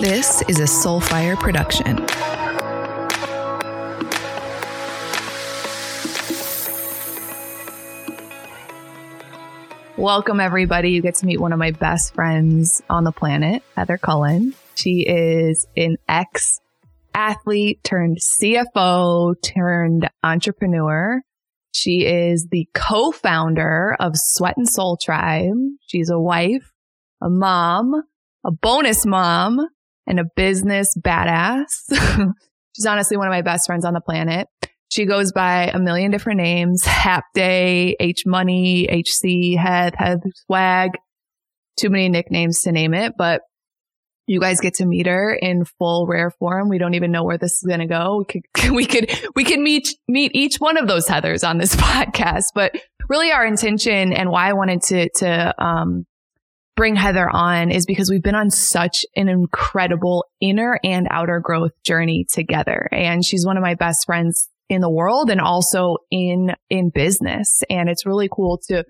This is a Soulfire production. Welcome, everybody. You get to meet one of my best friends on the planet, Heather Cullen. She is an ex athlete turned CFO turned entrepreneur. She is the co-founder of Sweat and Soul Tribe. She's a wife, a mom, a bonus mom, and a business badass. She's honestly one of my best friends on the planet. She goes by a million different names. Hap Day, H Money, HC, Head, Head Swag. Too many nicknames to name it, but you guys get to meet her in full rare form. We don't even know where this is going to go. We could, we could, we could meet, meet each one of those Heathers on this podcast, but really our intention and why I wanted to, to, um, bring Heather on is because we've been on such an incredible inner and outer growth journey together. And she's one of my best friends in the world and also in, in business. And it's really cool to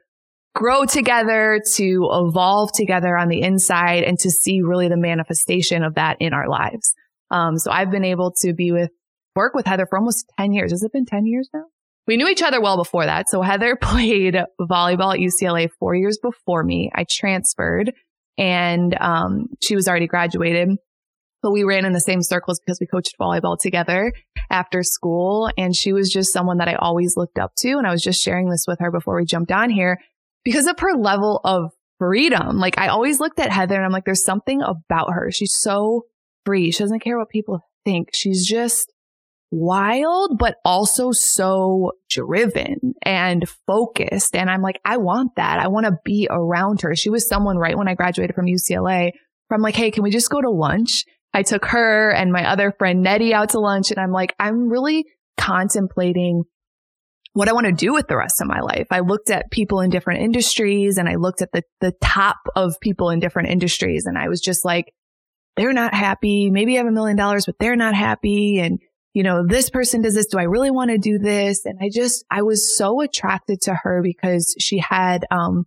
grow together, to evolve together on the inside and to see really the manifestation of that in our lives. Um, so I've been able to be with, work with Heather for almost 10 years. Has it been 10 years now? We knew each other well before that. So Heather played volleyball at UCLA four years before me. I transferred and, um, she was already graduated but we ran in the same circles because we coached volleyball together after school. And she was just someone that I always looked up to. And I was just sharing this with her before we jumped on here because of her level of freedom. Like I always looked at Heather and I'm like, there's something about her. She's so free. She doesn't care what people think. She's just wild, but also so driven and focused. And I'm like, I want that. I want to be around her. She was someone right when I graduated from UCLA. From like, hey, can we just go to lunch? I took her and my other friend Nettie out to lunch and I'm like, I'm really contemplating what I want to do with the rest of my life. I looked at people in different industries and I looked at the, the top of people in different industries and I was just like, they're not happy. Maybe I have a million dollars, but they're not happy. And, you know, this person does this. Do I really want to do this? And I just, I was so attracted to her because she had, um,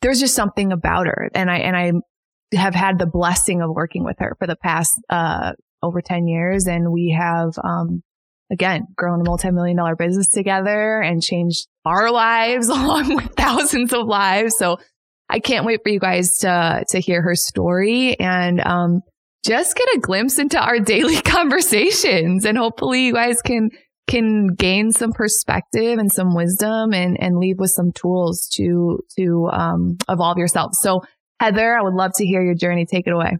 there's just something about her. And I, and I have had the blessing of working with her for the past, uh, over 10 years. And we have, um, again, grown a multi-million dollar business together and changed our lives along with thousands of lives. So I can't wait for you guys to, to hear her story and, um, just get a glimpse into our daily conversations and hopefully you guys can, can gain some perspective and some wisdom and, and leave with some tools to, to, um, evolve yourself. So Heather, I would love to hear your journey. Take it away.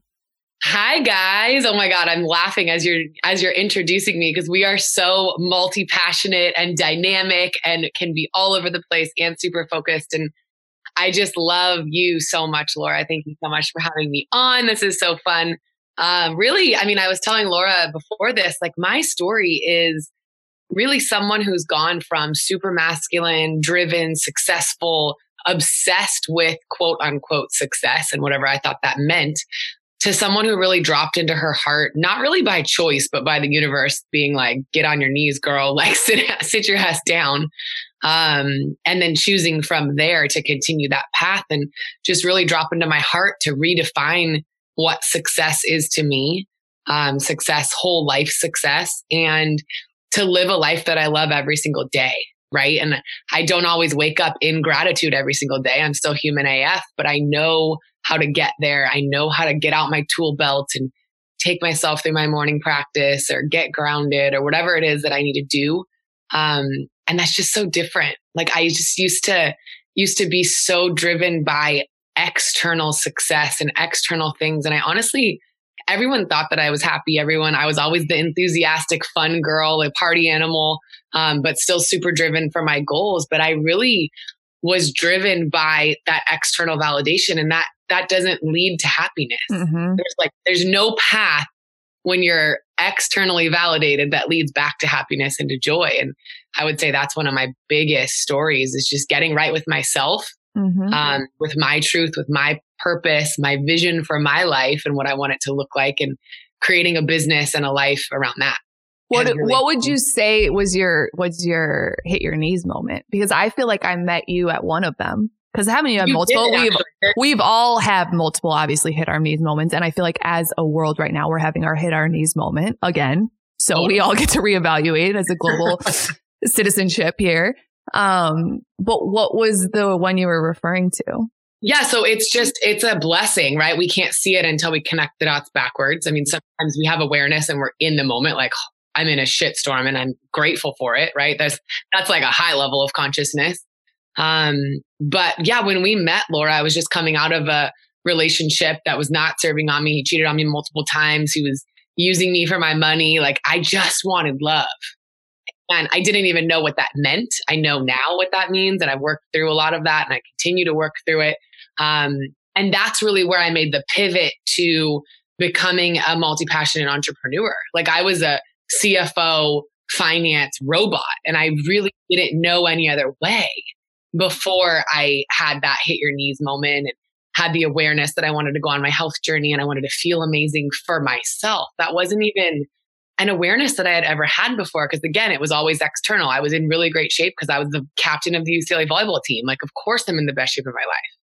Hi guys. Oh my god, I'm laughing as you're as you're introducing me because we are so multi-passionate and dynamic and can be all over the place and super focused and I just love you so much, Laura. Thank you so much for having me on. This is so fun. Um, really, I mean, I was telling Laura before this, like my story is really someone who's gone from super masculine, driven, successful, obsessed with quote unquote success and whatever I thought that meant to someone who really dropped into her heart, not really by choice, but by the universe being like, get on your knees, girl, like sit, sit your ass down. Um, and then choosing from there to continue that path and just really drop into my heart to redefine what success is to me, um, success, whole life success and to live a life that I love every single day right? And I don't always wake up in gratitude every single day. I'm still human AF, but I know how to get there. I know how to get out my tool belt and take myself through my morning practice or get grounded or whatever it is that I need to do. Um, and that's just so different. Like I just used to, used to be so driven by external success and external things. And I honestly, everyone thought that I was happy. Everyone, I was always the enthusiastic, fun girl, a party animal um, but still super driven for my goals. But I really was driven by that external validation and that that doesn't lead to happiness. Mm-hmm. There's like, there's no path when you're externally validated that leads back to happiness and to joy. And I would say that's one of my biggest stories is just getting right with myself, mm-hmm. um, with my truth, with my purpose, my vision for my life and what I want it to look like and creating a business and a life around that. What really what would you say was your was your hit your knees moment? Because I feel like I met you at one of them. Because haven't you had multiple? We've, we've all have multiple, obviously hit our knees moments. And I feel like as a world right now, we're having our hit our knees moment again. So oh. we all get to reevaluate as a global citizenship here. Um, but what was the one you were referring to? Yeah, so it's just it's a blessing, right? We can't see it until we connect the dots backwards. I mean, sometimes we have awareness and we're in the moment, like I'm in a shitstorm and I'm grateful for it, right? That's that's like a high level of consciousness. Um, but yeah, when we met Laura, I was just coming out of a relationship that was not serving on me. He cheated on me multiple times. He was using me for my money. Like I just wanted love. And I didn't even know what that meant. I know now what that means. And I've worked through a lot of that and I continue to work through it. Um, and that's really where I made the pivot to becoming a multi passionate entrepreneur. Like I was a CFO finance robot and I really didn't know any other way before I had that hit your knees moment and had the awareness that I wanted to go on my health journey and I wanted to feel amazing for myself. That wasn't even an awareness that I had ever had before. Cause again, it was always external. I was in really great shape because I was the captain of the UCLA volleyball team. Like, of course I'm in the best shape of my life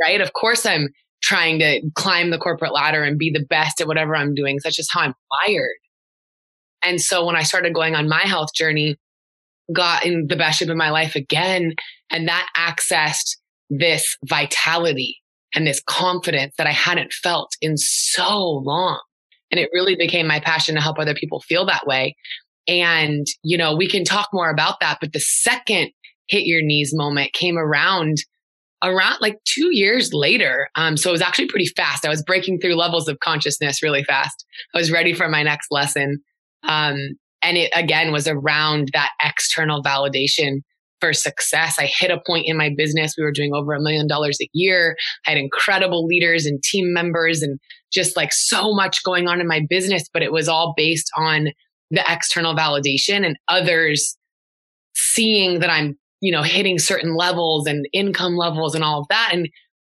right? Of course, I'm trying to climb the corporate ladder and be the best at whatever I'm doing. That's just how I'm wired. And so when I started going on my health journey, got in the best shape of my life again, and that accessed this vitality and this confidence that I hadn't felt in so long. And it really became my passion to help other people feel that way. And, you know, we can talk more about that. But the second hit your knees moment came around around like two years later. Um, so it was actually pretty fast. I was breaking through levels of consciousness really fast. I was ready for my next lesson. Um, and it again was around that external validation for success. I hit a point in my business. We were doing over a million dollars a year. I had incredible leaders and team members and just like so much going on in my business, but it was all based on the external validation and others seeing that I'm you know, hitting certain levels and income levels and all of that. And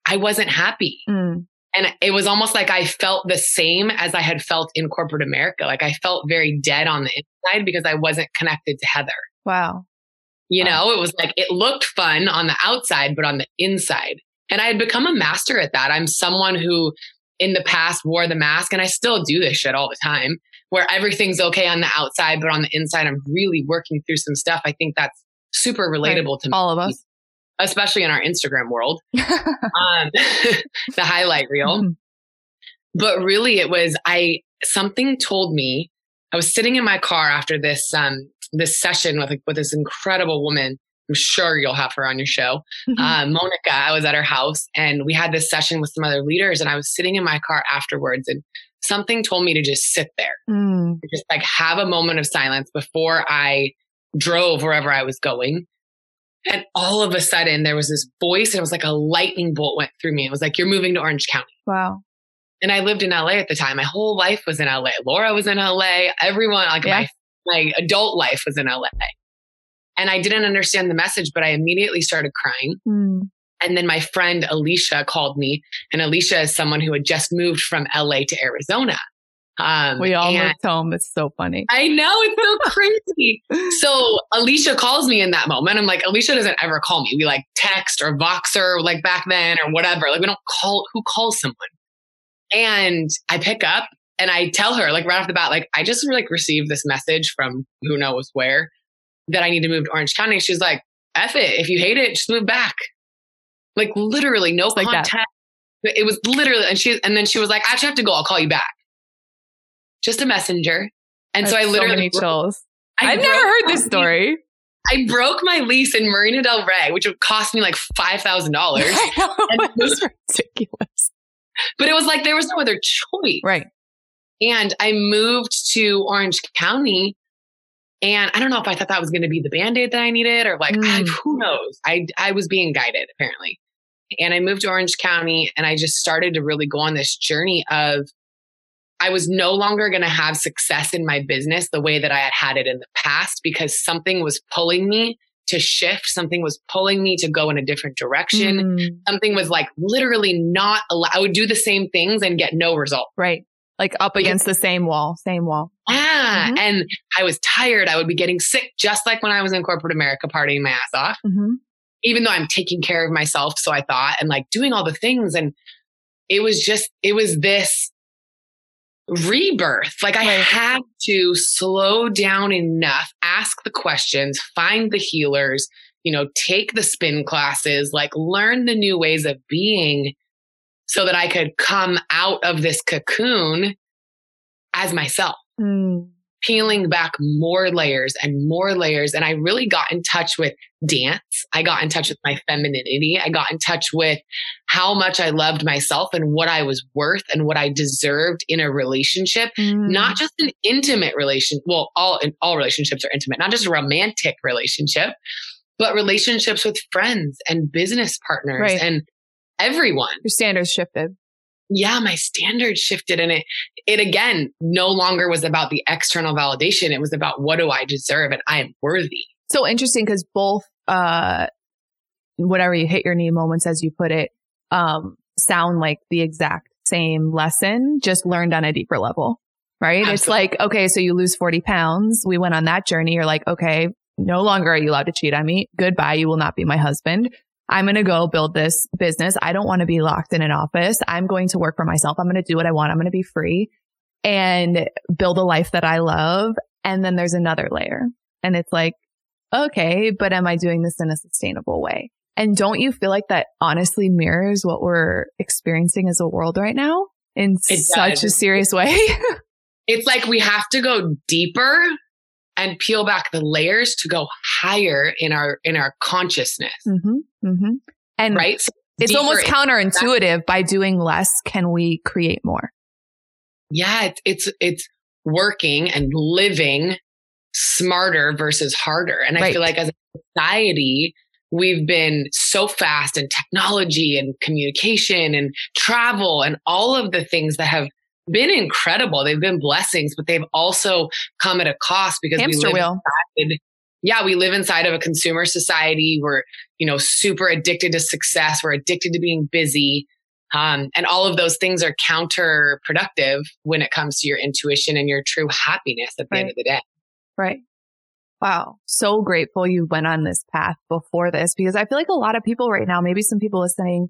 I wasn't happy. Mm. And it was almost like I felt the same as I had felt in corporate America. Like I felt very dead on the inside because I wasn't connected to Heather. Wow. You wow. know, it was like it looked fun on the outside, but on the inside. And I had become a master at that. I'm someone who in the past wore the mask and I still do this shit all the time where everything's okay on the outside, but on the inside, I'm really working through some stuff. I think that's super relatable right. to all of us, especially in our Instagram world. um, the highlight reel. Mm-hmm. But really, it was I something told me. I was sitting in my car after this um this session with like, with this incredible woman. I'm sure you'll have her on your show, mm-hmm. uh, Monica. I was at her house and we had this session with some other leaders, and I was sitting in my car afterwards, and something told me to just sit there, mm. just like have a moment of silence before I drove wherever I was going. And all of a sudden there was this voice and it was like a lightning bolt went through me. It was like, you're moving to Orange County. Wow. And I lived in LA at the time. My whole life was in LA. Laura was in LA. Everyone, like yeah. my, my adult life was in LA. And I didn't understand the message, but I immediately started crying. Mm. And then my friend Alicia called me and Alicia is someone who had just moved from LA to Arizona. Um, we all moved home. It's so funny. I know it's so crazy. so Alicia calls me in that moment. I'm like, Alicia doesn't ever call me. We like text or Voxer like back then or whatever. Like we don't call who calls someone. And I pick up and I tell her like right off the bat, like I just like received this message from who knows where that I need to move to Orange County. She's like, F it. If you hate it, just move back. Like literally no just contact. Like it was literally, and she, and then she was like, I actually have to go. I'll call you back just a messenger. And That's so I literally so chills. I I've never heard this story. I broke my lease in Marina Del Rey, which would cost me like five thousand dollars. It was ridiculous. But it was like there was no other choice. Right. And I moved to Orange County. And I don't know if I thought that was going to be the band-aid that I needed or like, mm. I, who knows? I, I was being guided apparently. And I moved to Orange County and I just started to really go on this journey of I was no longer going to have success in my business the way that I had had it in the past because something was pulling me to shift. Something was pulling me to go in a different direction. Mm. Something was like literally not allowed. I would do the same things and get no result. Right. Like up against the same wall, same wall. Yeah. Mm-hmm. And I was tired. I would be getting sick just like when I was in corporate America partying my ass off. Mm-hmm. even though I'm taking care of myself. So I thought, and like doing all the things. And it was just, it was this rebirth. Like I right. had to slow down enough, ask the questions, find the healers, you know, take the spin classes, like learn the new ways of being so that I could come out of this cocoon as myself. Mm peeling back more layers and more layers. And I really got in touch with dance. I got in touch with my femininity. I got in touch with how much I loved myself and what I was worth and what I deserved in a relationship, mm. not just an intimate relation. Well, all, all relationships are intimate, not just a romantic relationship, but relationships with friends and business partners right. and everyone. Your standards shifted yeah, my standards shifted and it, it again no longer was about the external validation. It was about what do I deserve and I am worthy. So interesting because both, uh, whatever you hit your knee moments, as you put it, um, sound like the exact same lesson, just learned on a deeper level, right? Absolutely. It's like, okay, so you lose 40 pounds. We went on that journey. You're like, okay, no longer are you allowed to cheat on me. Goodbye. You will not be my husband. I'm going to go build this business. I don't want to be locked in an office. I'm going to work for myself. I'm going to do what I want. I'm going to be free and build a life that I love. And then there's another layer and it's like, okay, but am I doing this in a sustainable way? And don't you feel like that honestly mirrors what we're experiencing as a world right now in it such does. a serious way? it's like we have to go deeper and peel back the layers to go higher in our in our consciousness. Mm-hmm, mm-hmm. And right, so it's almost counterintuitive. By doing less, can we create more? Yeah, it's it's it's working and living smarter versus harder. And I feel like as a society, we've been so fast in technology and communication and travel and all of the things that have been incredible. They've been blessings, but they've also come at a cost because Hamster we live. Inside, yeah, we live inside of a consumer society. We're, you know, super addicted to success. We're addicted to being busy. Um, and all of those things are counterproductive when it comes to your intuition and your true happiness at the right. end of the day. Right. Wow. So grateful you went on this path before this because I feel like a lot of people right now, maybe some people listening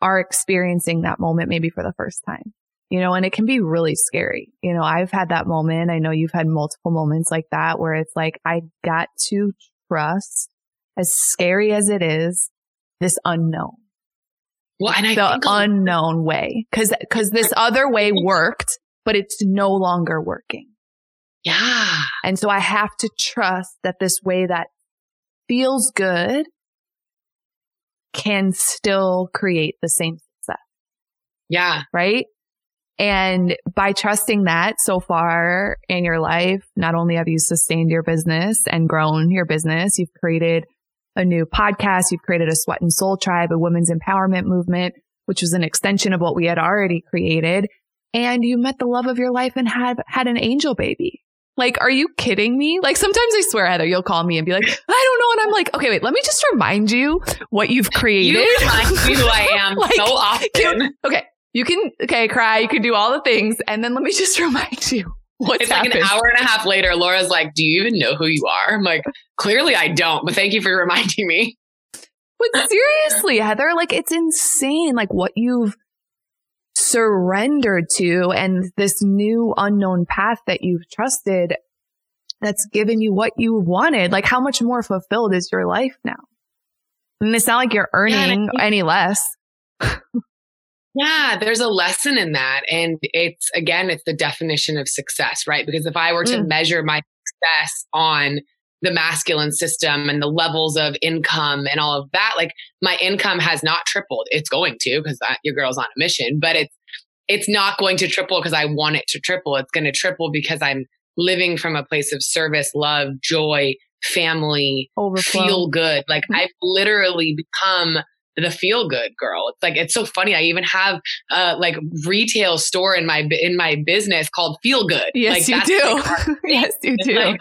are experiencing that moment maybe for the first time you know, and it can be really scary. You know, I've had that moment. I know you've had multiple moments like that where it's like, I got to trust as scary as it is, this unknown. Well, and I the unknown way, cause, cause this other way worked, but it's no longer working. Yeah. And so I have to trust that this way that feels good can still create the same success. Yeah. Right. And by trusting that so far in your life, not only have you sustained your business and grown your business, you've created a new podcast, you've created a sweat and soul tribe, a women's empowerment movement, which was an extension of what we had already created. And you met the love of your life and had, had an angel baby. Like, are you kidding me? Like, sometimes I swear, Heather, you'll call me and be like, I don't know. And I'm like, okay, wait, let me just remind you what you've created. You remind me who I am like, so often. Okay. You can, okay, cry. You can do all the things. And then let me just remind you what's It's happened. like an hour and a half later. Laura's like, do you even know who you are? I'm like, clearly I don't, but thank you for reminding me. But seriously, Heather, like it's insane. Like what you've surrendered to and this new unknown path that you've trusted that's given you what you wanted. Like how much more fulfilled is your life now? And it's not like you're earning yeah, any less. Yeah, there's a lesson in that. And it's again, it's the definition of success, right? Because if I were to mm. measure my success on the masculine system and the levels of income and all of that, like my income has not tripled. It's going to because your girl's on a mission, but it's it's not going to triple because I want it to triple. It's going to triple because I'm living from a place of service, love, joy, family, Overflow. feel good. Like mm. I've literally become the feel good girl. It's like it's so funny. I even have a like retail store in my in my business called Feel Good. Yes, like, you do. yes, you do. Like,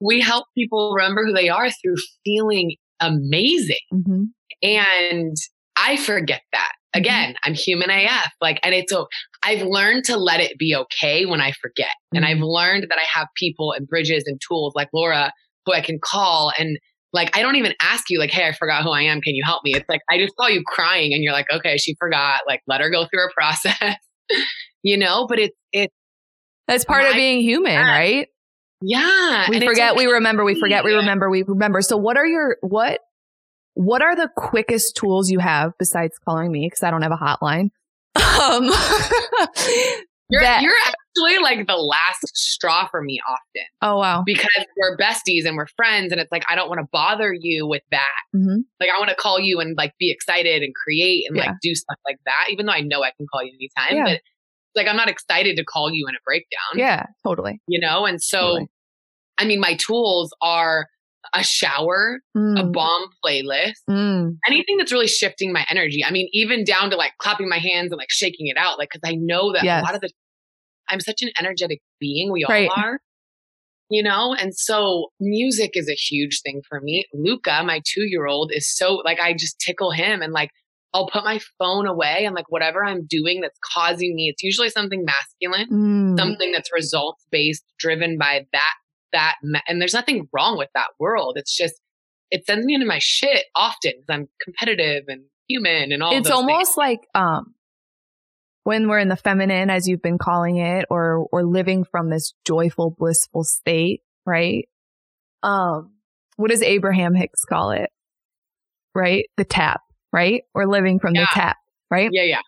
we help people remember who they are through feeling amazing. Mm-hmm. And I forget that. Mm-hmm. Again, mm-hmm. I'm human AF. Like, and it's so I've learned to let it be okay when I forget. Mm-hmm. And I've learned that I have people and bridges and tools like Laura who I can call and like I don't even ask you like, hey, I forgot who I am. Can you help me? It's like I just saw you crying and you're like, okay, she forgot. Like let her go through her process. you know, but it's it's that's part of being human, right? Yeah. We forget, we remember, we forget, we remember, we remember. So what are your what what are the quickest tools you have besides calling me? Because I don't have a hotline. Um, you're, that, you're actually like the last straw for me often. Oh, wow. Because we're besties and we're friends. And it's like, I don't want to bother you with that. Mm-hmm. Like, I want to call you and like be excited and create and yeah. like do stuff like that, even though I know I can call you anytime. Yeah. But like, I'm not excited to call you in a breakdown. Yeah, totally. You know? And so, totally. I mean, my tools are a shower, mm. a bomb playlist, mm. anything that's really shifting my energy. I mean, even down to like clapping my hands and like shaking it out, like, cause I know that yes. a lot of the, I'm such an energetic being. We right. all are, you know? And so music is a huge thing for me. Luca, my two year old is so like, I just tickle him and like, I'll put my phone away and like whatever I'm doing that's causing me, it's usually something masculine, mm. something that's results based, driven by that that and there's nothing wrong with that world it's just it sends me into my shit often because i'm competitive and human and all it's almost things. like um when we're in the feminine as you've been calling it or or living from this joyful blissful state right? Um what does abraham hicks call it? Right? The tap right? We're living from yeah. the tap right? Yeah yeah.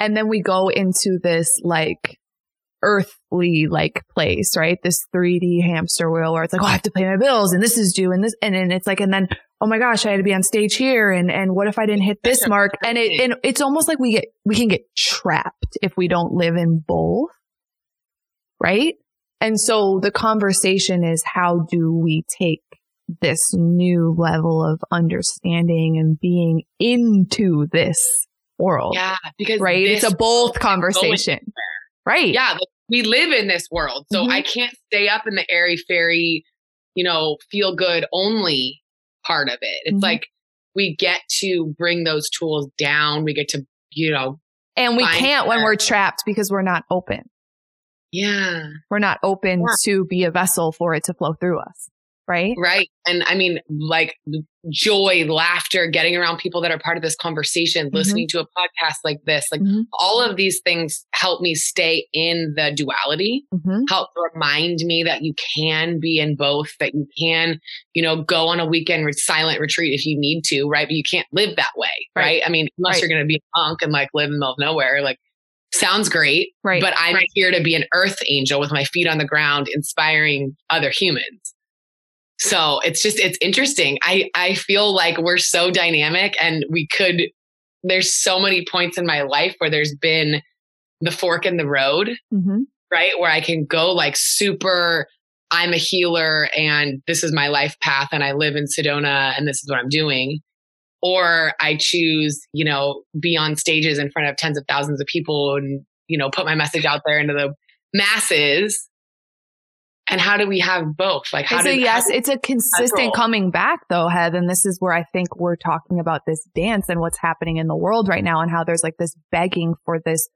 And then we go into this like earthly like place, right? This 3D hamster wheel where it's like, oh, I have to pay my bills and this is due and this, and then it's like, and then, oh my gosh, I had to be on stage here. And, and what if I didn't hit this mark? And it, and it's almost like we get, we can get trapped if we don't live in both. Right. And so the conversation is how do we take this new level of understanding and being into this world? Yeah. Because right. It's a both conversation. Right. Yeah we live in this world. So mm-hmm. I can't stay up in the airy fairy, you know, feel good only part of it. It's mm-hmm. like we get to bring those tools down. We get to, you know, and we can't when we're trapped because we're not open. Yeah. We're not open yeah. to be a vessel for it to flow through us right? Right. And I mean, like joy, laughter, getting around people that are part of this conversation, mm-hmm. listening to a podcast like this, like mm-hmm. all of these things help me stay in the duality, mm-hmm. help remind me that you can be in both, that you can, you know, go on a weekend silent retreat if you need to, right? But you can't live that way, right? right? I mean, unless right. you're going to be a monk and like live in the middle of nowhere, like sounds great, right? But I'm right. here to be an earth angel with my feet on the ground, inspiring other humans. So it's just, it's interesting. I, I feel like we're so dynamic and we could, there's so many points in my life where there's been the fork in the road, mm-hmm. right? Where I can go like super, I'm a healer and this is my life path and I live in Sedona and this is what I'm doing. Or I choose, you know, be on stages in front of tens of thousands of people and, you know, put my message out there into the masses and how do we have both? Like, how it's do a, yes, it's a consistent coming back though, Heath. And this is where I think we're talking about this dance and what's happening in the world right now and how there's like this begging for this,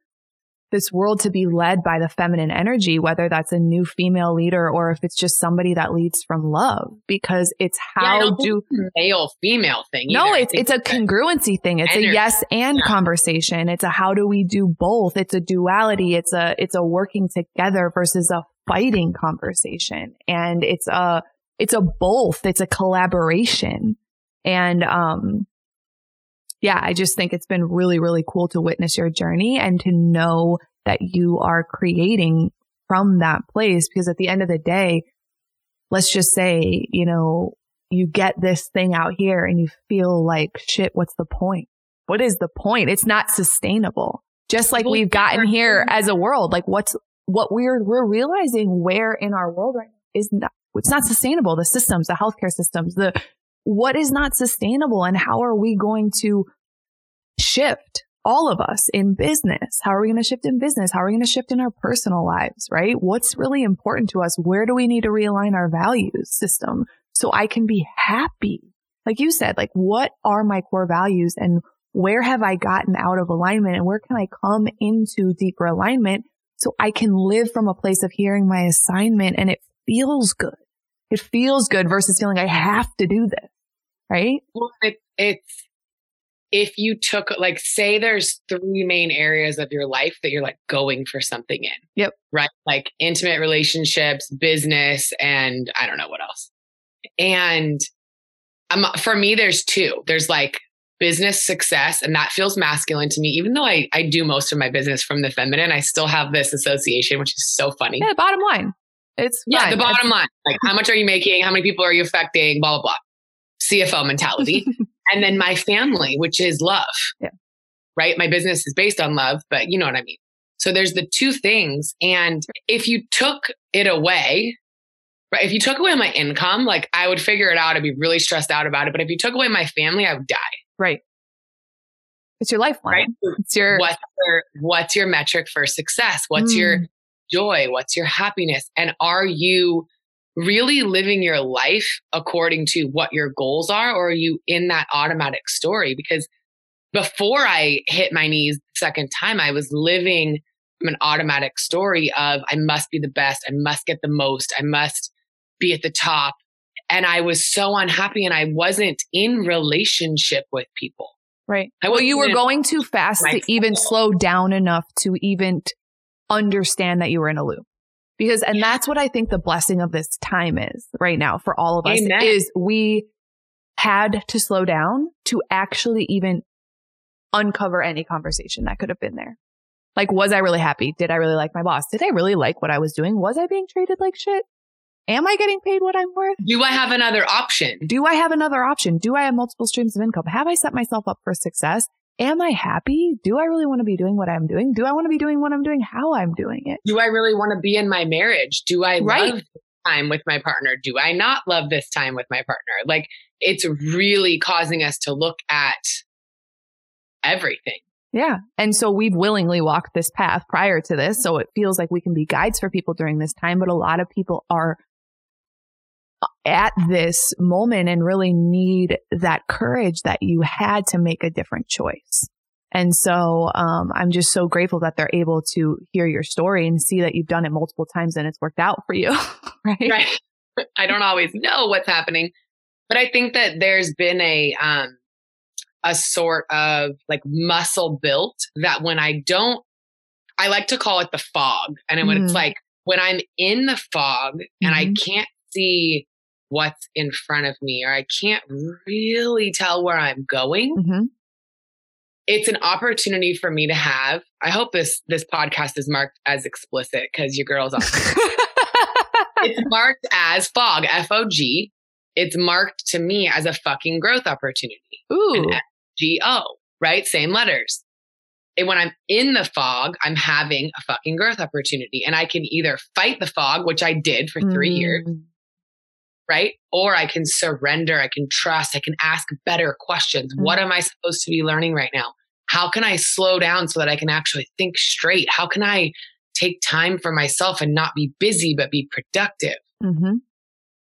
this world to be led by the feminine energy, whether that's a new female leader or if it's just somebody that leads from love, because it's how yeah, do male female thing. No, it's, it's a congruency thing. It's energy. a yes and yeah. conversation. It's a how do we do both? It's a duality. It's a, it's a working together versus a fighting conversation and it's a, it's a both. It's a collaboration. And, um, yeah, I just think it's been really, really cool to witness your journey and to know that you are creating from that place. Because at the end of the day, let's just say, you know, you get this thing out here and you feel like shit, what's the point? What is the point? It's not sustainable. Just like we've gotten here as a world, like what's, what we're, we're realizing where in our world right now is not, it's not sustainable. The systems, the healthcare systems, the, what is not sustainable and how are we going to shift all of us in business? How are we going to shift in business? How are we going to shift in our personal lives, right? What's really important to us? Where do we need to realign our values system so I can be happy? Like you said, like what are my core values and where have I gotten out of alignment and where can I come into deeper alignment so I can live from a place of hearing my assignment and it feels good. It feels good versus feeling I have to do this. Right. Well, it, it's, if you took like say there's three main areas of your life that you're like going for something in. Yep. Right? Like intimate relationships, business, and I don't know what else. And um, for me, there's two. There's like business success, and that feels masculine to me. Even though I, I do most of my business from the feminine, I still have this association, which is so funny. Yeah, bottom line. It's yeah, the bottom It's- line. Like how much are you making? How many people are you affecting? Blah blah blah. CFO mentality. and then my family, which is love. Yeah. Right. My business is based on love, but you know what I mean. So there's the two things. And if you took it away, right? If you took away my income, like I would figure it out. I'd be really stressed out about it. But if you took away my family, I would die. right. It's your lifeline. Right. It's your What's your, what's your metric for success? What's your mm. joy? What's your happiness? And are you really living your life according to what your goals are, or are you in that automatic story? Because before I hit my knees the second time, I was living an automatic story of I must be the best, I must get the most, I must be at the top. And I was so unhappy and I wasn't in relationship with people. right. I Well, you were going too fast to even slow down enough to even understand that you were in a loop. Because, and that's what I think the blessing of this time is right now for all of us Amen. is we had to slow down to actually even uncover any conversation that could have been there. Like, was I really happy? Did I really like my boss? Did I really like what I was doing? Was I being treated like shit? Am I getting paid what I'm worth? Do I have another option? Do I have another option? Do I have multiple streams of income? Have I set myself up for success? Am I happy? Do I really want to be doing what I'm doing? Do I want to be doing what I'm doing? How I'm doing it? Do I really want to be in my marriage? Do I Right. love this time with my partner? Do I not love this time with my partner? Like it's really causing us to look at everything. Yeah. And so we've willingly walked this path prior to this. So it feels like we can be guides for people during this time, but a lot of people are at this moment and really need that courage that you had to make a different choice. And so um, I'm just so grateful that they're able to hear your story and see that you've done it multiple times and it's worked out for you. right? Right. I don't always know what's happening, but I think that there's been a um a sort of like muscle built that when I don't I like to call it the fog. And when it's Mm. like when I'm in the fog and I Mhm. can't see what's in front of me or I can't really tell where I'm going, hmm it's an opportunity for me to have. I hope this this podcast is marked as explicit because your girl's on. it's marked as fog, F O G. It's marked to me as a fucking growth opportunity. Ooh. G O, right? Same letters. And when I'm in the fog, I'm having a fucking growth opportunity. And I can either fight the fog, which I did for three years, Mm. Right? Or I can surrender. I can trust. I can ask better questions. What am I supposed to be learning right now? How can I slow down so that I can actually think straight? How can I take time for myself and not be busy, but be productive? hmm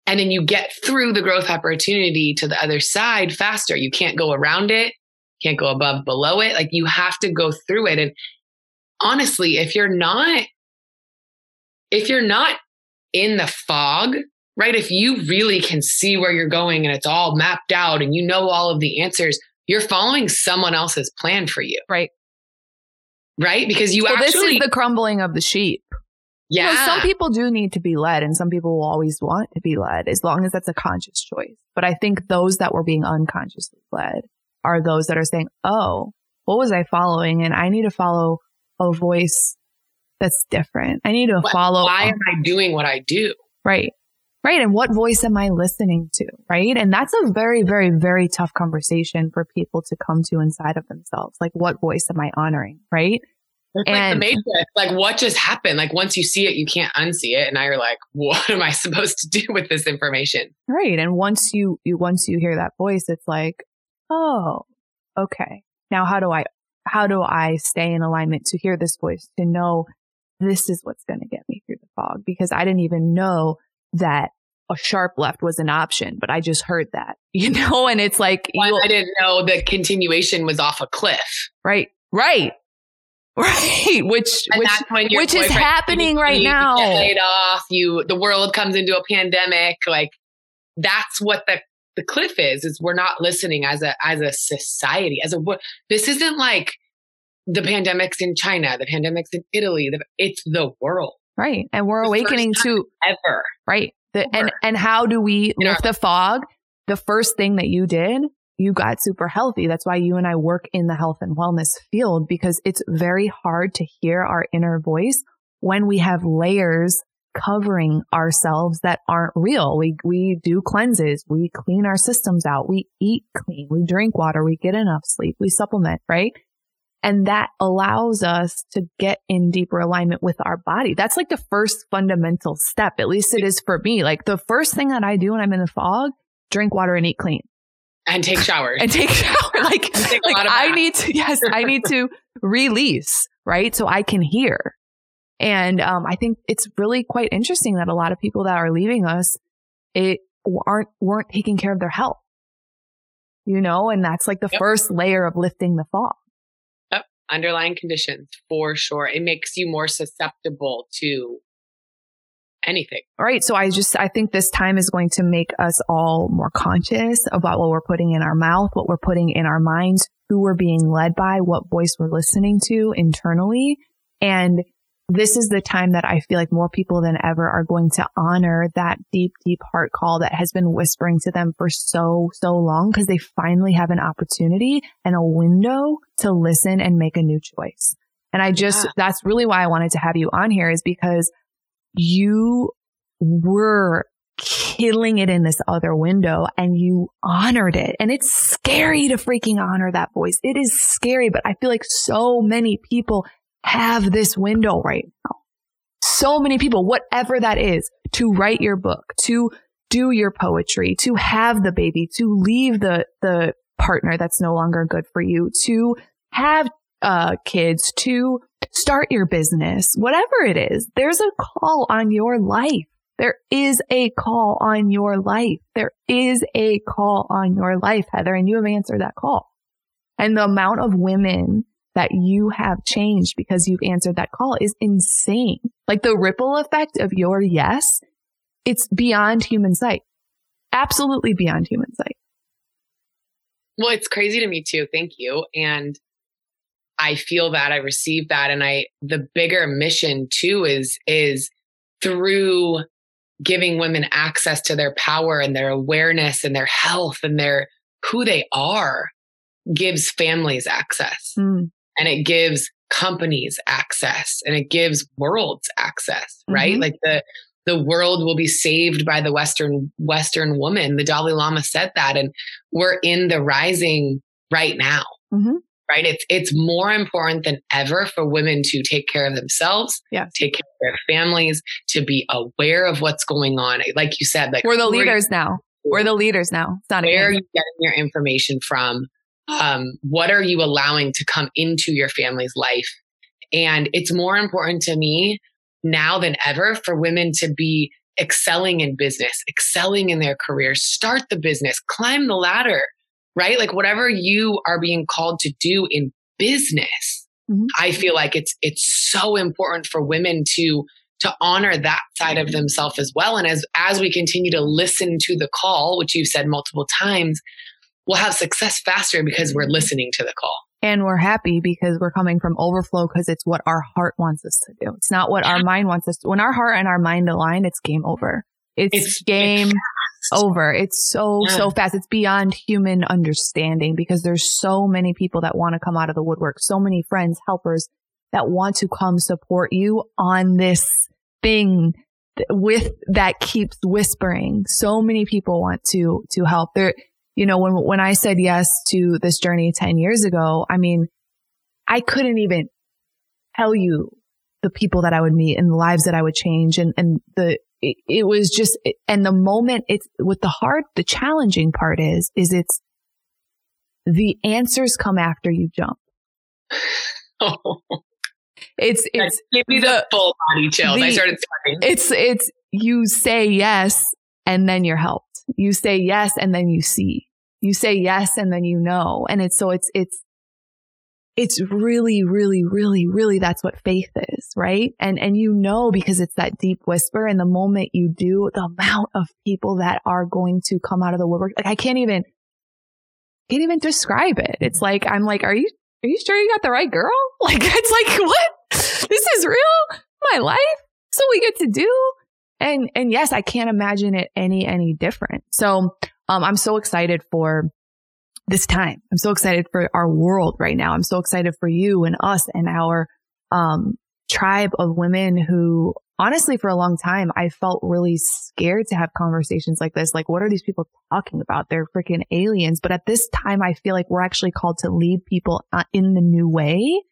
And then you get through the growth opportunity to the other side faster. You can't go around it, can't go above, below it. Like you have to go through it. And honestly, if you're not, if you're not in the fog, right? If you really can see where you're going and it's all mapped out and you know all of the answers, you're following someone else's plan for you. Right. Right? Because you Well, this is the crumbling of the sheep. You know, yeah. some people do need to be led and some people will always want to be led as long as that's a conscious choice. But I think those that were being unconsciously led are those that are saying, Oh, what was I following? And I need to follow a voice that's different. I need to Wh- follow. why am I doing what I do? Right. Right. And what voice am I listening to? Right. And that's a very, very, very tough conversation for people to come to inside of themselves. Like, what voice am I honoring? Right. It's like the And- Matrix. Like, what just happened? Like, once you see it, you can't unsee it. And now you're like, what am I supposed to do with this information? Right. And once you, you, once you hear that voice, it's like, oh, okay. Now how do I, how do I stay in alignment to hear this voice, to know this is what's going to get me through the fog? Because I didn't even know that a sharp left was an option, but I just heard that, you know, and it's like, you'll- I didn't know the continuation was off a cliff. right, right. Right, which And which which is happening right you, now. laid off. You, the world comes into a pandemic. Like that's what the the cliff is. Is we're not listening as a as a society. As a this isn't like the pandemics in China, the pandemics in Italy. The, it's the world right, and we're awakening to ever. right. The, and Ever. and how do we In our- lift the fog? The first thing that you did, you got super healthy. That's why you and I work in the health and wellness field because it's very hard to hear our inner voice when we have layers covering ourselves that aren't real. We, we do cleanses. We clean our systems out. We eat clean. We drink water. We get enough sleep. We supplement, right? And that allows us to get in deeper alignment with our body. That's like the first fundamental step. At least it is for me. Like the first thing that I do when I'm in the fog, drink water and eat clean And take showers. and take shower. Like, take like I need to, yes, I need to release, right? So I can hear. And um, I think it's really quite interesting that a lot of people that are leaving us, it aren't weren't taking care of their health. You know, and that's like the Yep. first layer of lifting the fog. Underlying conditions for sure. It makes you more susceptible to anything. All right. So I just, I think this time is going to make us all more conscious about what we're putting in our mouth, what we're putting in our minds, who we're being led by, what voice we're listening to internally. And this is the time that I feel like more people than ever are going to honor that deep, deep heart call that has been whispering to them for so, so long because they finally have an opportunity and a window to listen and make a new choice. And I just, Yeah. that's really why I wanted to have you on here is because you were killing it in this other window and you honored it. And it's scary to freaking honor that voice. It is scary, but I feel like so many people have this window right now. So many people, whatever that is, to write your book, to do your poetry, to have the baby, to leave the, the partner that's no longer good for you, to have uh, kids, to start your business, whatever it is, there's a call on your life. There is a call on your life. There is a call on your life, Heather, and you have answered that call. And the amount of women that you have changed because you've answered that call is insane. Like the ripple effect of your yes, it's beyond human sight. Absolutely beyond human sight. Well, it's crazy to me too. Thank you. And I feel that I received that. And I, the bigger mission too is, is through giving women access to their power and their awareness and their health and their who they are gives families access Mm, and it gives companies access and it gives worlds access, right? Mhm. Like the, the world will be saved by the Western, Western woman. The Dalai Lama said that. And we're in the rising right now. Mhm. Right. It's, it's more important than ever for women to take care of themselves, Yes. take care of their families, to be aware of what's going on. Like you said, like We're the who are you- leaders now. We're the leaders now. It's not where are you getting your information from? Um, what are you allowing to come into your family's life? And it's more important to me now than ever for women to be excelling in business, excelling in their careers, start the business, climb the ladder, right? Like whatever you are being called to do in business. Mhm. I feel like it's it's so important for women to to honor that side of themselves as well. And as as we continue to listen to the call, which you've said multiple times, we'll have success faster because we're mm-hmm. listening to the call. And we're happy because we're coming from overflow because it's what our heart wants us to do. It's not what our mind wants us to. When our heart and our mind align, it's game over. It's, It's- game it's over. It's so, Yeah. so fast. It's beyond human understanding because there's so many people that want to come out of the woodwork. So many friends, helpers that want to come support you on this thing th- with that keeps whispering. So many people want to, to help. There, you know, when, when I said yes to this journey 10 years ago, I mean, I couldn't even tell you the people that I would meet and the lives that I would change and, and the, it, it was just, and the moment it's with the hard, the challenging part is, is it's the answers come after you jump. It's, it's, Give me the, the- full body chills. I started sweating. it's, it's, you say yes and then you're helped. You say yes and then you see. You say yes and then you know. And it's, so it's, it's, it's really, really, really, really that's what faith is, right? And, and you know, because it's that deep whisper and the moment you do, the amount of people that are going to come out of the woodwork, like I can't even, can't even describe it. It's like, I'm like, are you, are you sure you got the right girl? Like, it's like, what? This is real? My life? So we get to do? And, and yes, I can't imagine it any, any different. So, um, I'm so excited for this time. I'm so excited for our world right now. I'm so excited for you and us and our, um, tribe of women who honestly for a long time I felt really scared to have conversations like this. Like, what are these people talking about? They're freaking aliens. But at this time, I feel like we're actually called to lead people uh, in the new way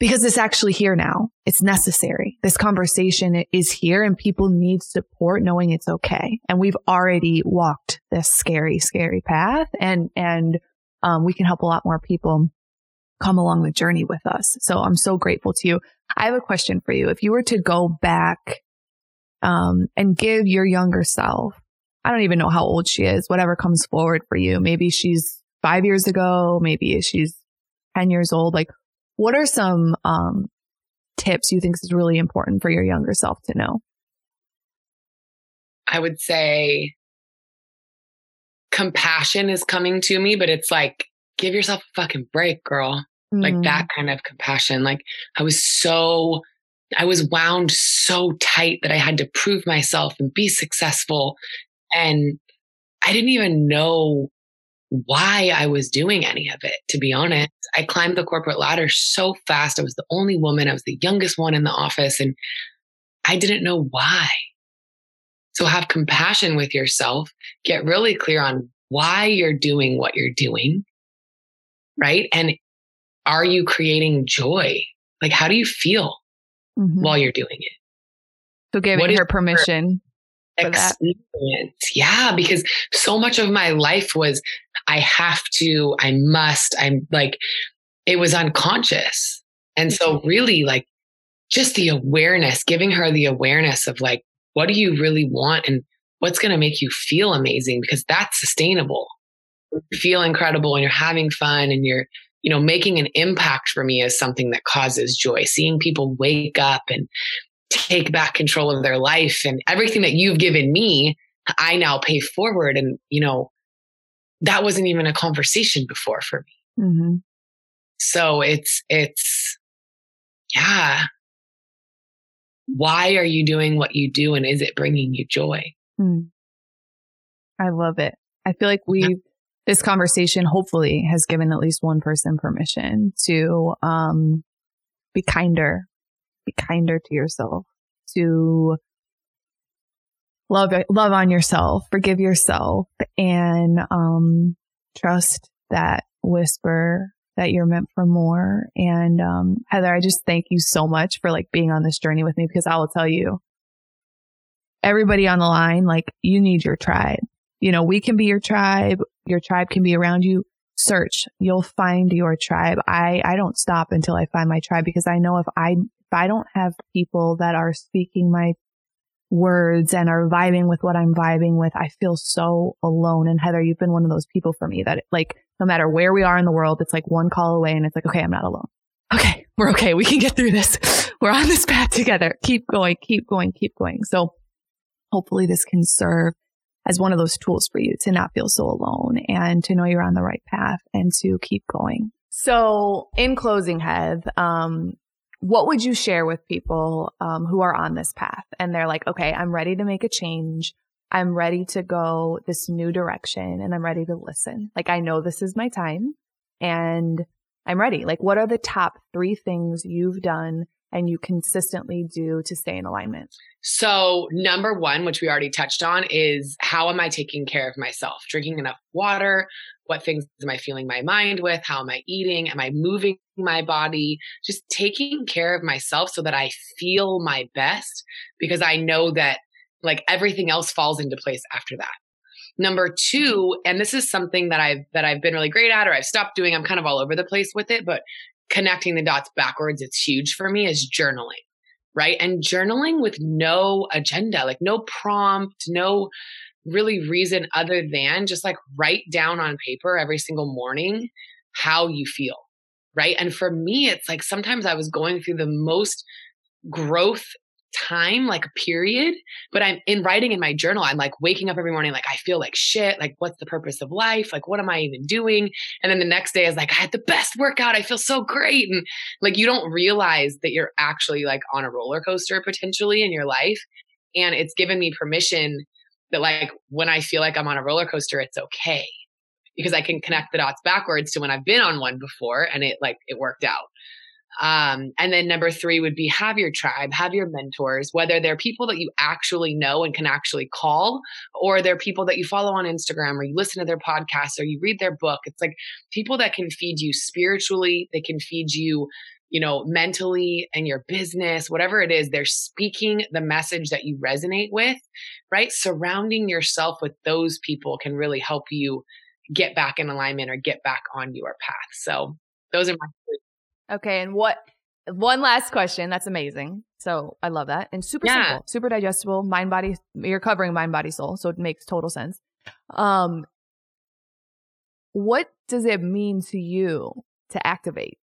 because it's actually here now. It's necessary. This conversation is here and people need support knowing it's okay. And we've already walked this scary, scary path and, and, um, we can help a lot more people come along the journey with us. So I'm so grateful to you. I have a question for you. If you were to go back, um, and give your younger self, I don't even know how old she is, whatever comes forward for you. Maybe she's five years ago. Maybe she's 10 years old. Like, what are some um, tips you think is really important for your younger self to know? I would say compassion is coming to me, but it's like, give yourself a fucking break, girl. Mm. Like that kind of compassion. Like I was so, I was wound so tight that I had to prove myself and be successful. And I didn't even know why I was doing any of it, to be honest. I climbed the corporate ladder so fast. I was the only woman. I was the youngest one in the office and I didn't know why. So have compassion with yourself. Get really clear on why you're doing what you're doing. Right. And are you creating joy? Like, how do you feel mm-hmm. while you're doing it? So giving her permission experience. Yeah, because so much of my life was I have to, I must, I'm like, it was unconscious. And so, mm-hmm. really, like, just the awareness, giving her the awareness of like, what do you really want and what's going to make you feel amazing? Because that's sustainable. You feel incredible and you're having fun and you're, you know, making an impact for me is something that causes joy. Seeing people wake up and take back control of their life and everything that you've given me, I now pay forward. And, you know, that wasn't even a conversation before for me. Mm-hmm. So it's, it's, yeah. Why are you doing what you do? And is it bringing you joy? Mm. I love it. I feel like we, yeah. this conversation hopefully has given at least one person permission to, um, be kinder be kinder to yourself, to love, love on yourself, forgive yourself and, um, trust that whisper that you're meant for more. And, um, Heather, I just thank you so much for like being on this journey with me because I will tell you, everybody on the line, like you need your tribe. You know, we can be your tribe. Your tribe can be around you. Search. You'll find your tribe. I, I don't stop until I find my tribe because I know if I I don't have people that are speaking my words and are vibing with what I'm vibing with, I feel so alone. And Heather, you've been one of those people for me that like, no matter where we are in the world, it's like one call away and it's like, okay, I'm not alone. Okay. We're okay. We can get through this. We're on this path together. Keep going, keep going, keep going. So hopefully this can serve as one of those tools for you to not feel so alone and to know you're on the right path and to keep going. So in closing, Heath, um, what would you share with people um, who are on this path and they're like, okay, I'm ready to make a change. I'm ready to go this new direction and I'm ready to listen. Like, I know this is my time and I'm ready. Like, what are the top three things you've done and you consistently do to stay in alignment? So, number one, which we already touched on, is how am I taking care of myself? Drinking enough water, what things am I feeling my mind with? How am I eating? Am I moving my body? Just taking care of myself so that I feel my best because I know that like everything else falls into place after that. Number two, and this is something that I've, that I've been really great at or I've stopped doing. I'm kind of all over the place with it, but connecting the dots backwards, it's huge for me is journaling right? And journaling with no agenda, like no prompt, no really reason other than just like write down on paper every single morning how you feel. right? And for me, it's like sometimes I was going through the most growth time, like a period, but I'm in writing in my journal. I'm like waking up every morning, like, I feel like shit. Like, what's the purpose of life? Like, what am I even doing? And then the next day is like, I had the best workout. I feel so great. And like, you don't realize that you're actually like on a roller coaster potentially in your life. And it's given me permission that, like, when I feel like I'm on a roller coaster, it's okay because I can connect the dots backwards to when I've been on one before and it like it worked out. Um, and then number three would be have your tribe, have your mentors, whether they're people that you actually know and can actually call, or they're people that you follow on Instagram or you listen to their podcasts or you read their book. It's like people that can feed you spiritually, they can feed you, you know, mentally and your business, whatever it is, they're speaking the message that you resonate with, right? Surrounding yourself with those people can really help you get back in alignment or get back on your path. So those are my three Okay. And what, one last question. That's amazing. So I love that. And super yeah. simple, super digestible, mind, body, you're covering mind, body, soul. So it makes total sense. Um, what does it mean to you to activate?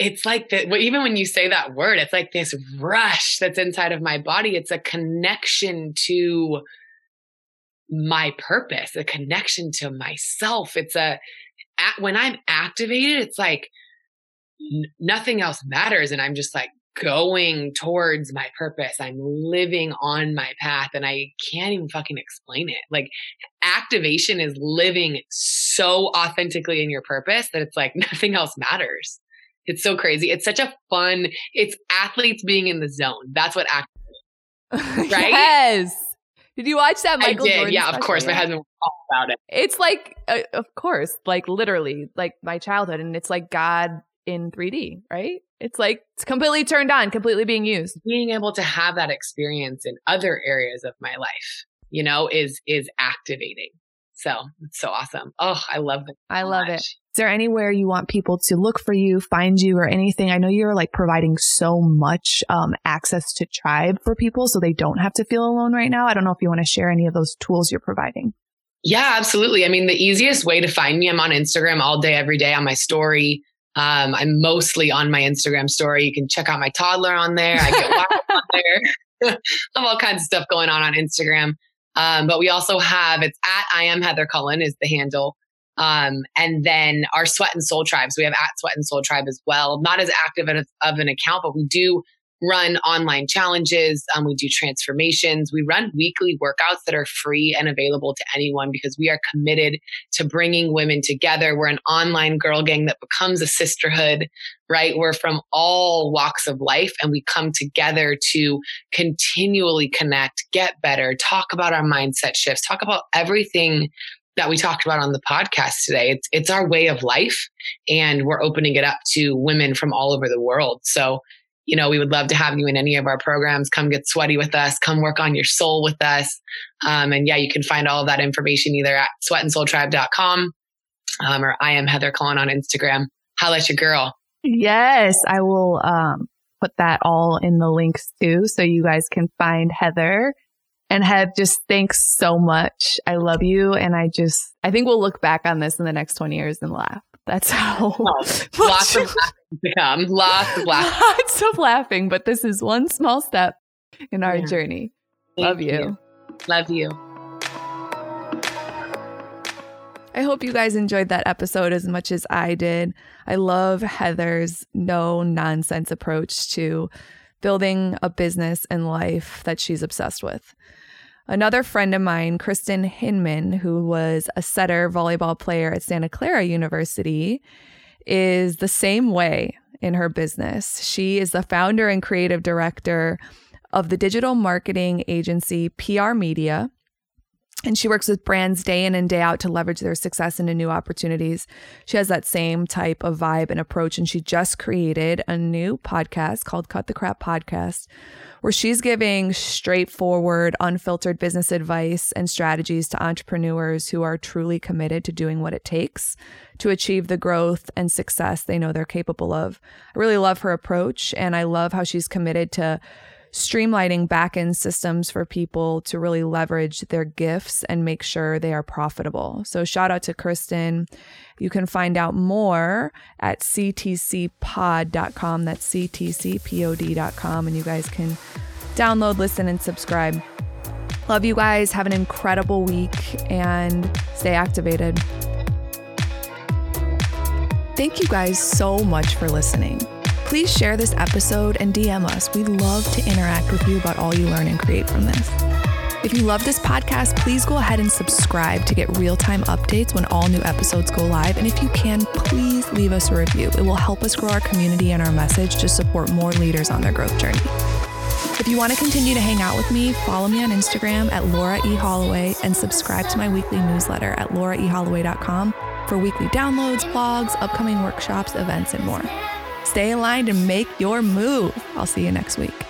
It's like that. Well, even when you say that word, it's like this rush that's inside of my body. It's a connection to my purpose, a connection to myself. It's a, when I'm activated, it's like nothing else matters. And I'm just like going towards my purpose. I'm living on my path and I can't even fucking explain it. Like activation is living so authentically in your purpose that it's like nothing else matters. It's so crazy. It's such a fun, it's athletes being in the zone. That's what activation, right? yes. Did you watch that Michael I did. Jordan yeah, of course. My husband was all about it. It's like, uh, of course, like literally, like my childhood, and it's like God in 3D, right? It's like it's completely turned on, completely being used. Being able to have that experience in other areas of my life, you know, is is activating. So it's so awesome. Oh, I love it. So I love much. it. Is there anywhere you want people to look for you, find you, or anything? I know you're like providing so much um, access to tribe for people so they don't have to feel alone right now. I don't know if you want to share any of those tools you're providing. Yeah, absolutely. I mean, the easiest way to find me, I'm on Instagram all day, every day on my story. Um, I'm mostly on my Instagram story. You can check out my toddler on there. I get on there. I have all kinds of stuff going on on Instagram. Um, but we also have it's at I am Heather Cullen is the handle. Um, and then our Sweat and Soul Tribes. We have at Sweat and Soul Tribe as well. Not as active of an account, but we do run online challenges. Um, we do transformations. We run weekly workouts that are free and available to anyone because we are committed to bringing women together. We're an online girl gang that becomes a sisterhood, right? We're from all walks of life and we come together to continually connect, get better, talk about our mindset shifts, talk about everything that we talked about on the podcast today. It's it's our way of life and we're opening it up to women from all over the world. So you know, we would love to have you in any of our programs. Come get sweaty with us. Come work on your soul with us. Um, and yeah, you can find all of that information either at sweatandsoultribe.com um, or I am Heather Cullen on Instagram. Holla at your girl. Yes, I will um, put that all in the links too. So you guys can find Heather. And Hev, just thanks so much. I love you. And I just, I think we'll look back on this in the next 20 years and laugh. That's how. Oh, lots of laughing to come. Lots of laughing. Lots of laughing, but this is one small step in our yeah. journey. Thank Love you. you. Love you. I hope you guys enjoyed that episode as much as I did. I love Heather's no nonsense approach to building a business and life that she's obsessed with. Another friend of mine, Kristen Hinman, who was a setter volleyball player at Santa Clara University, is the same way in her business. She is the founder and creative director of the digital marketing agency PR Media. And she works with brands day in and day out to leverage their success into new opportunities. She has that same type of vibe and approach. And she just created a new podcast called Cut the Crap Podcast, where she's giving straightforward, unfiltered business advice and strategies to entrepreneurs who are truly committed to doing what it takes to achieve the growth and success they know they're capable of. I really love her approach, and I love how she's committed to streamlining back end systems for people to really leverage their gifts and make sure they are profitable. So, shout out to Kristen. You can find out more at ctcpod.com. That's ctcpod.com. And you guys can download, listen, and subscribe. Love you guys. Have an incredible week and stay activated. Thank you guys so much for listening. Please share this episode and DM us. We'd love to interact with you about all you learn and create from this. If you love this podcast, please go ahead and subscribe to get real time updates when all new episodes go live. And if you can, please leave us a review. It will help us grow our community and our message to support more leaders on their growth journey. If you want to continue to hang out with me, follow me on Instagram at Laura E. Holloway and subscribe to my weekly newsletter at lauraeholloway.com for weekly downloads, blogs, upcoming workshops, events, and more. Stay aligned and make your move. I'll see you next week.